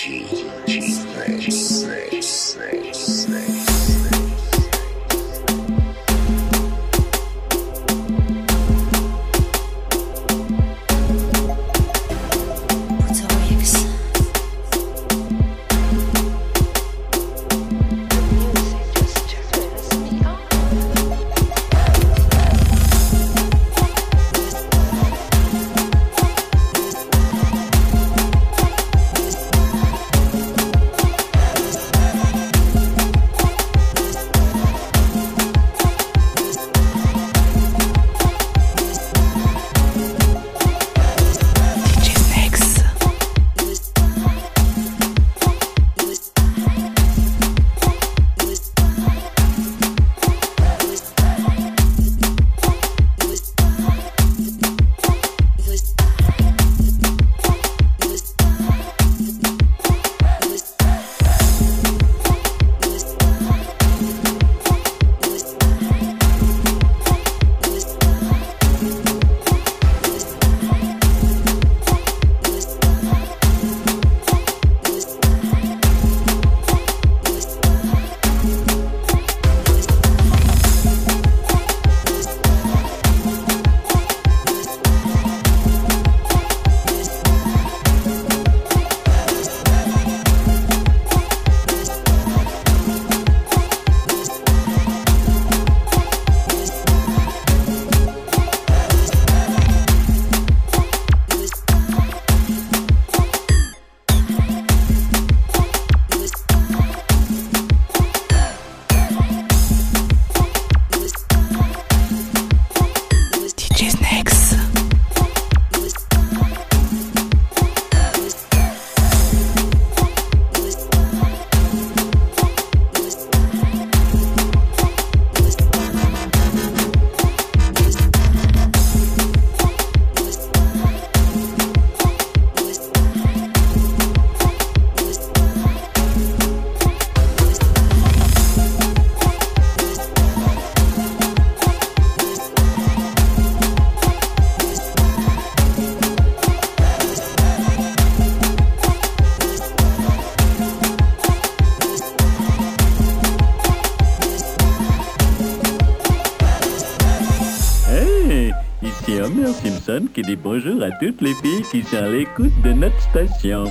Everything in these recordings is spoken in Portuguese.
qui bonjour à toutes les filles qui sont à l'écoute de notre station.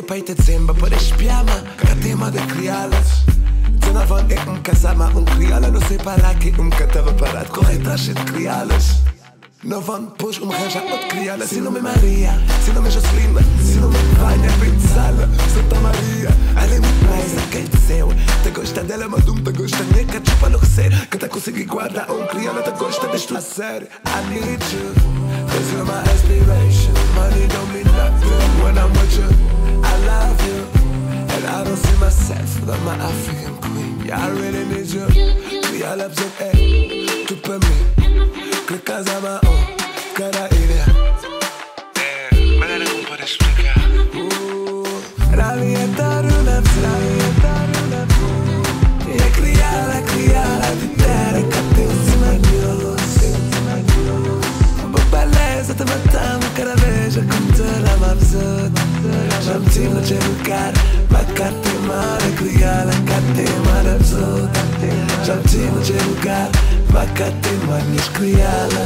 Desde pequenininha peita dezembro para espiar-me Catema de criá-las Dezenove é um casama, um criá-la Não sei para que um tava parado. Corre atrás de criá-las Nove anos depois um arranja outro criá-la Se não me Maria, se não me Jocelina. Se não me Vânia, Sala Santa Maria, ela é muito mais a quem céu Te gosta dela, mas não te gosta nem que chupa no receio Que te consegui guardar um criá-la Te gosta deste a sério I need you. Cause you're my inspiration Money don't mean nothing when I'm with you. I love you. And I don't see myself without my African queen. Yeah, I really need you. Criá-la, besoin, hey Tu peux me. Que casa ma oh Cada ilha Maneira como para explicar. Rabia taruna, zot Am țin la genul car Ma carte mare, cuia la carte mare am zot Am țin la genul car Ma carte mare, nici cuia la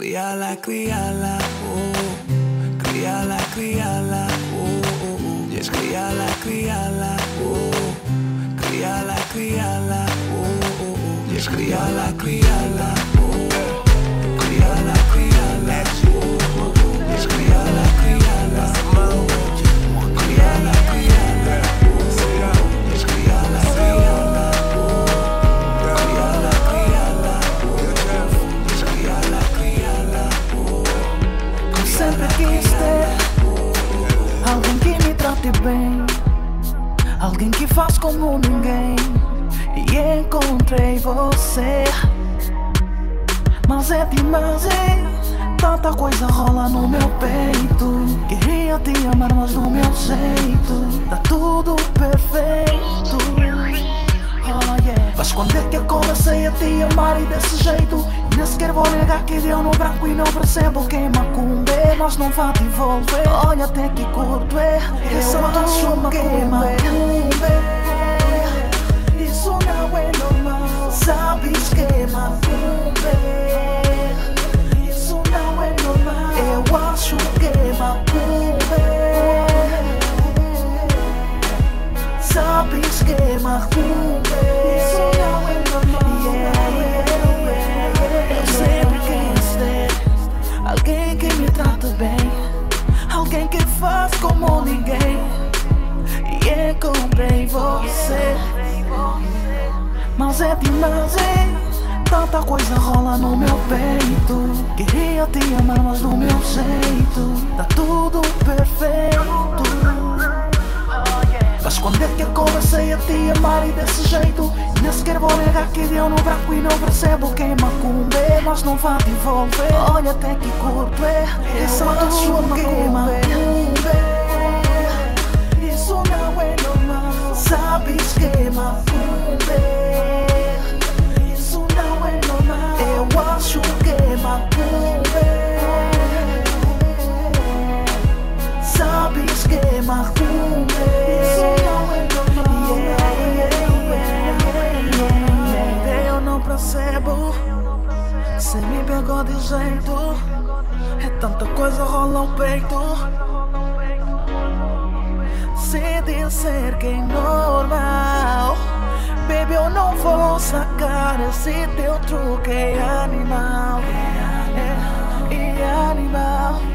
Criala, criala, oh, criala, criala, oh, oh, oh, oh. yes, criala. Oh, oh, Criá-la oh, oh, oh. Minhas criá-la, criá-la oh. Criá-la, criá-la oh, oh, oh. Criá-la Criá-la, criá-la oh. Minhas criá-la, criá-la oh. Criá-la, criá-la oh. Sempre quis ter alguém que me trate bem, alguém que faz como ninguém. E encontrei você, mas é demais, é tanta coisa rola no meu peito. Queria te amar, mas no meu jeito tá tudo perfeito. Oh, yeah. Mas quando é que eu comecei a te amar e desse jeito? E nem sequer vou negar que deu no branco e não percebo quem macumbe Mas não vai te envolver Olha até que curto é Essa tua que macumbe normal Sabes que é macumbe Isso no meu peito. Queria te amar, mas no meu jeito. Tá tudo perfeito. Mas quando é que eu comecei a te amar e desse jeito? Nem sequer vou negar que deu no branco e não percebo quem macumbe Mas não vai te envolver, olha até que curto é Essa tua macumbe. Isso não é normal. Sabes que é Você me pegou de jeito. É tanta coisa rola no peito. Se disser que é normal Baby, eu não vou sacar esse teu truque. É animal. É, é animal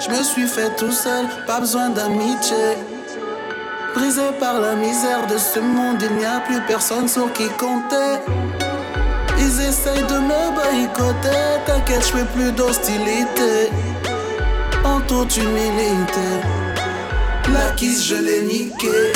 Je me suis fait tout seul, pas besoin d'amitié. Brisé par la misère de ce monde, il n'y a plus personne sur qui compter. Ils essayent de me boycotter, t'inquiète, je fais plus d'hostilité. En toute humilité, la kiss, je l'ai niqué.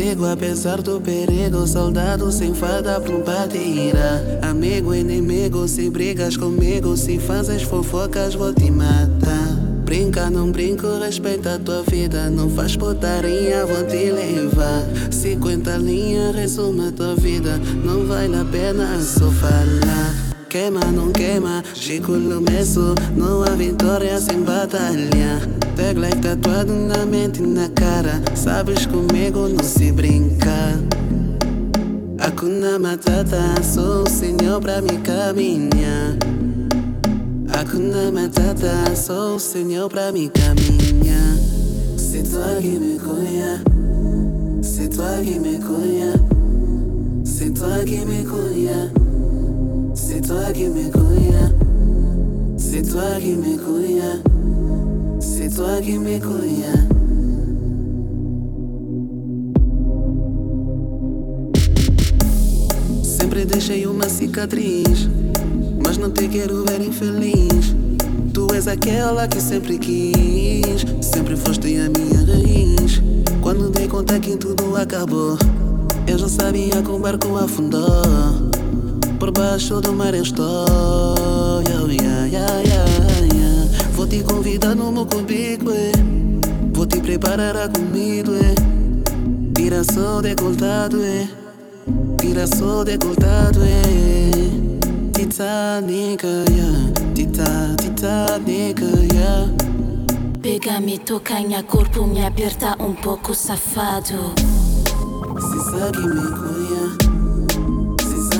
Faço o que eu digo, apesar do perigo. Soldado sem fada pra bateira. Amigo, inimigo, se brigas comigo, se fazes fofocas, vou te matar. Brinca, não brinco, respeita a tua vida. Não faz putaria, vou te levar. 50 linhas, a tua vida. Não vale a pena só falar. Queima, não queima, Chico Lumesso Não há vitória sem batalha like tatuado na mente e na cara. Sabes comigo não se brinca. Hakuna Matata Sou o senhor pra me caminhar Hakuna Matata, sou o Senhor pra me caminhar. C'est toi qui me conhece, c'est toi qui me conhece, c'est toi qui me conhece, c'est toi qui me conhece, c'est toi qui me conhece, c'est toi qui me conhece. Sempre deixei uma cicatriz mas não te quero ver infeliz. Tu és aquela que sempre quis, sempre foste a minha raiz. Quando dei conta que tudo acabou, eu já sabia que o barco afundou. Por baixo do mar eu estou. Yeah, yeah, yeah, Vou te convidar no meu cubico, eh. vou te preparar a comida. Eh. Tira só decoltado, eh. tira só decoltado. Titanic, yeah. Tita, Titanic, yeah. Pega-me, toca em corpo, me aperta um pouco safado. Se sabe me cuia,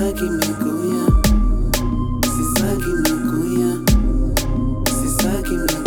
se sabe me cuia, se sabe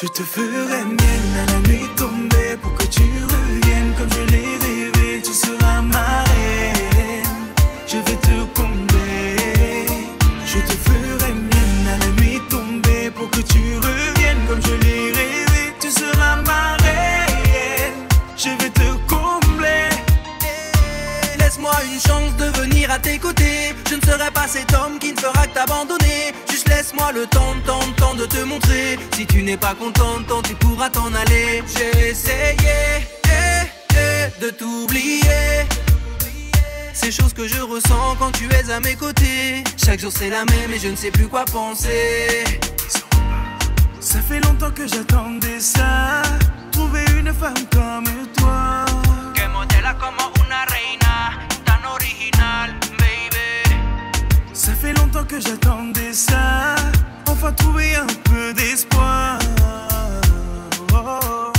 Je te ferai mienne à la nuit tombée pour que tu reviennes comme je l'ai rêvé. Tu seras ma reine, je vais te combler. Je te ferai mienne à la nuit tombée pour que tu reviennes comme je l'ai rêvé. Tu seras ma reine, je vais te combler. Laisse-moi une chance de venir à tes côtés. Je ne serai pas cet homme qui ne fera que t'abandonner. Laisse-moi le temps, temps, temps de te montrer. Si tu n'es pas content, tant tu pourras t'en aller. J'ai essayé eh, eh, de t'oublier. Ces choses que je ressens quand tu es à mes côtés. Chaque jour c'est la même et je ne sais plus quoi penser. Ça fait longtemps que j'attendais ça. Trouver une femme comme toi. Que modela como una reina, tan original. Ça fait longtemps que j'attendais ça. Enfin trouver un peu d'espoir. Oh. Je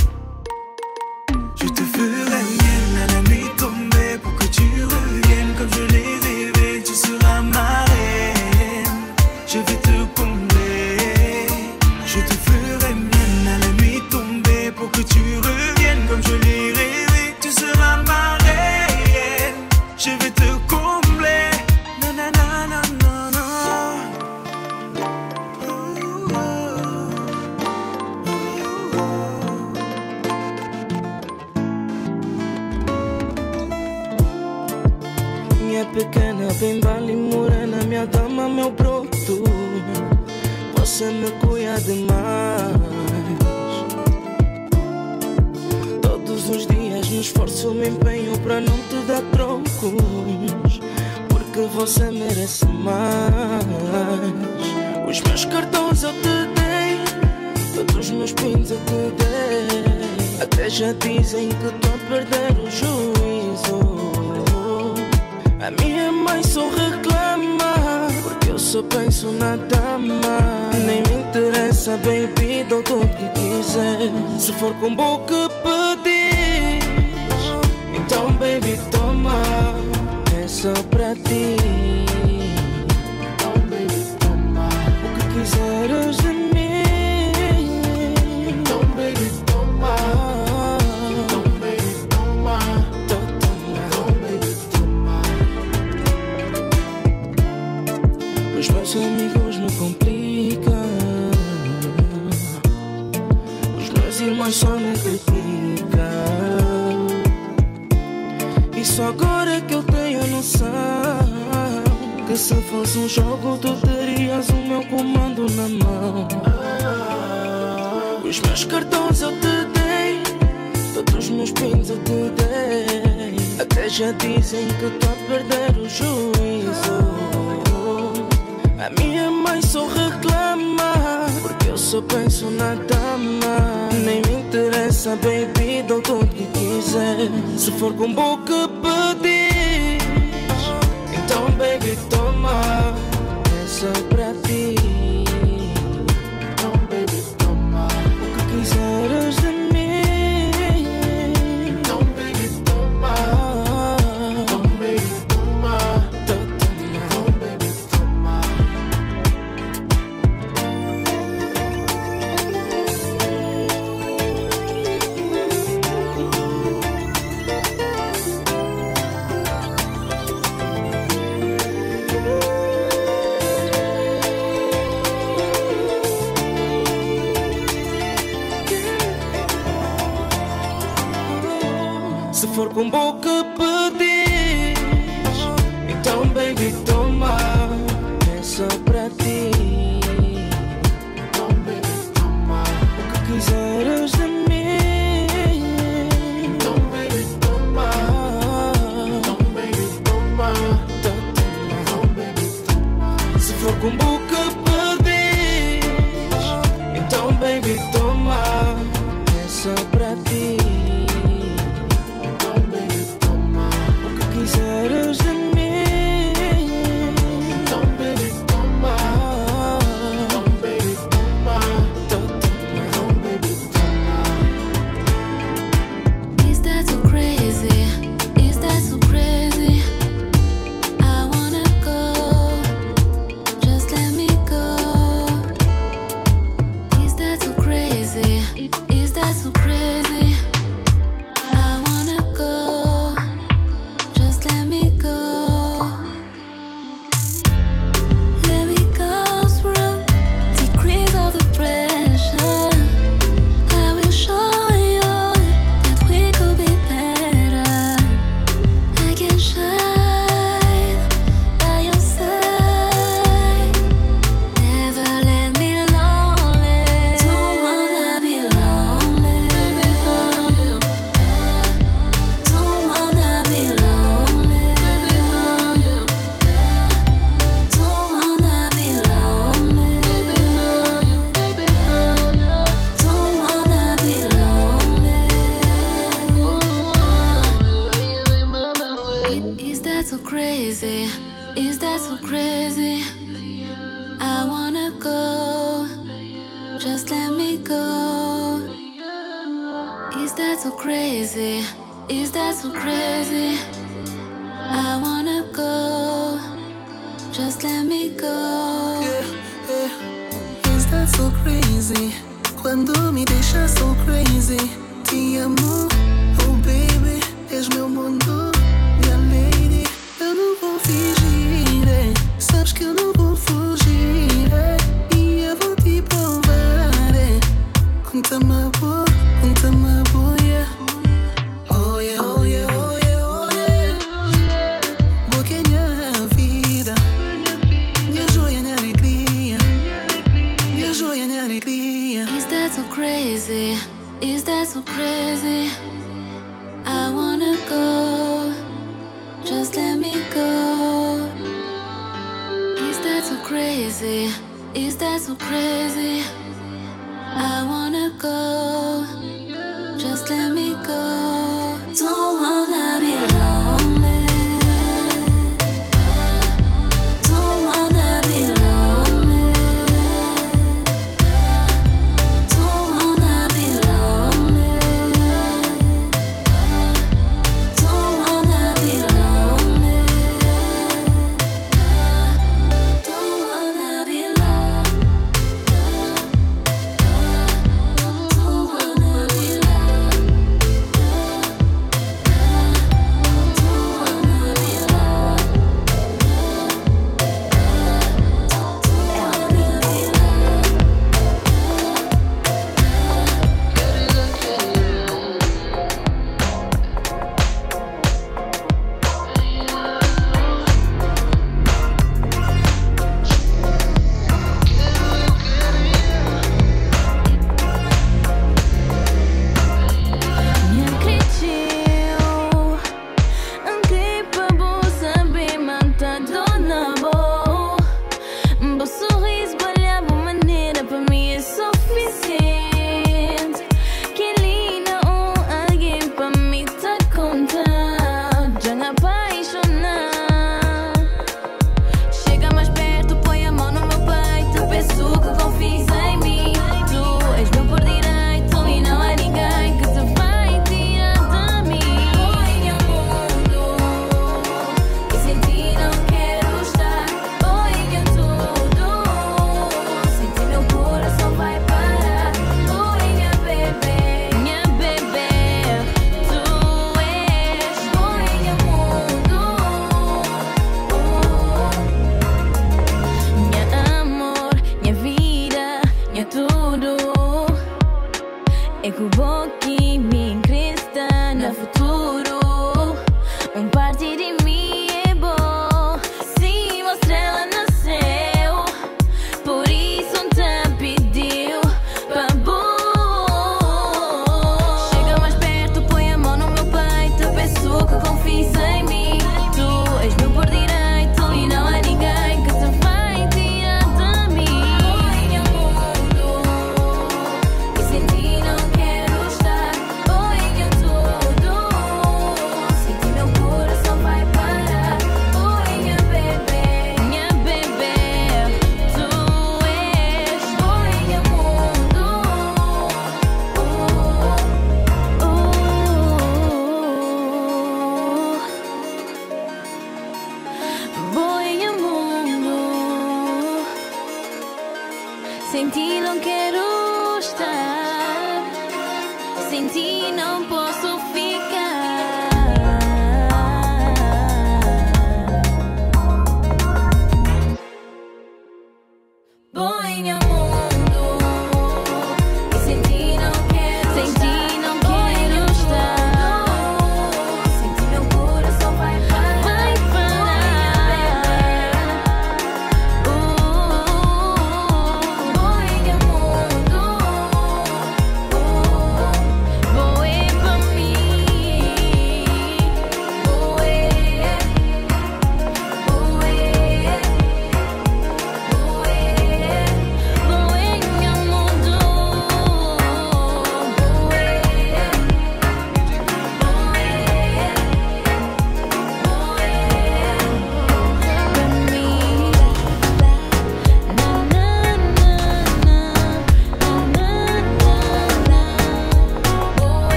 pequena, bem bala e morena, minha dama, meu broto. Você me cuida demais. Todos os dias me esforço, me empenho para não te dar trocos. Porque você merece mais. Os meus cartões eu te dei, todos os meus pins eu te dei. Até já dizem que estou a perder o juízo. A minha mãe só reclama Porque eu só penso na dama. Nem me interessa, baby, dou tudo que quiser Se for com boca pedir Então, baby, toma É só pra ti só me criticam E só agora é que eu tenho noção Que se fosse um jogo tu terias o meu comando na mão. Os meus cartões eu te dei Todos os meus pins eu te dei. Até já dizem que estou a perder o juízo. A minha mãe só reclama Porque eu só penso na dama interessa, baby, dou tudo que quiser. Se for com boca pedir Então, baby, toma. É só pra ti. Então, baby, toma O que quiseres Se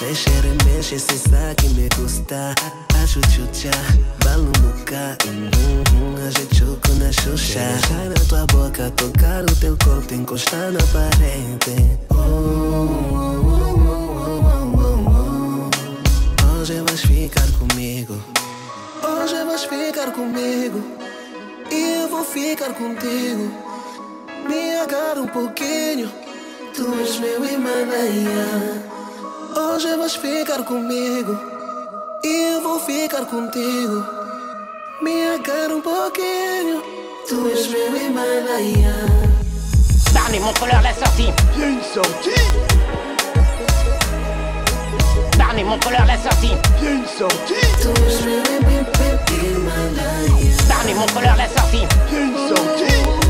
e mexe, cê sabe que me gusta Acho chucha, balo hum, hum, A gente na xuxa. Beijar na tua boca, tocar o teu corpo Encostar na parede. Oh. Hoje vais ficar comigo. Hoje vais ficar comigo. E eu vou ficar contigo. Me agarra um pouquinho. Tu és meu Himalaia Hoje vais ficar comigo E eu vou ficar contigo Me agarra um pouquinho Tu és meu Himalaia Barney, montre-leur la sortie. Viens sortie, Barney, montre-leur la sortie. viens sortie, Tu és meu Himalaia Barney, montre-leur la sortie. viens sortie. Maman, maman, maman.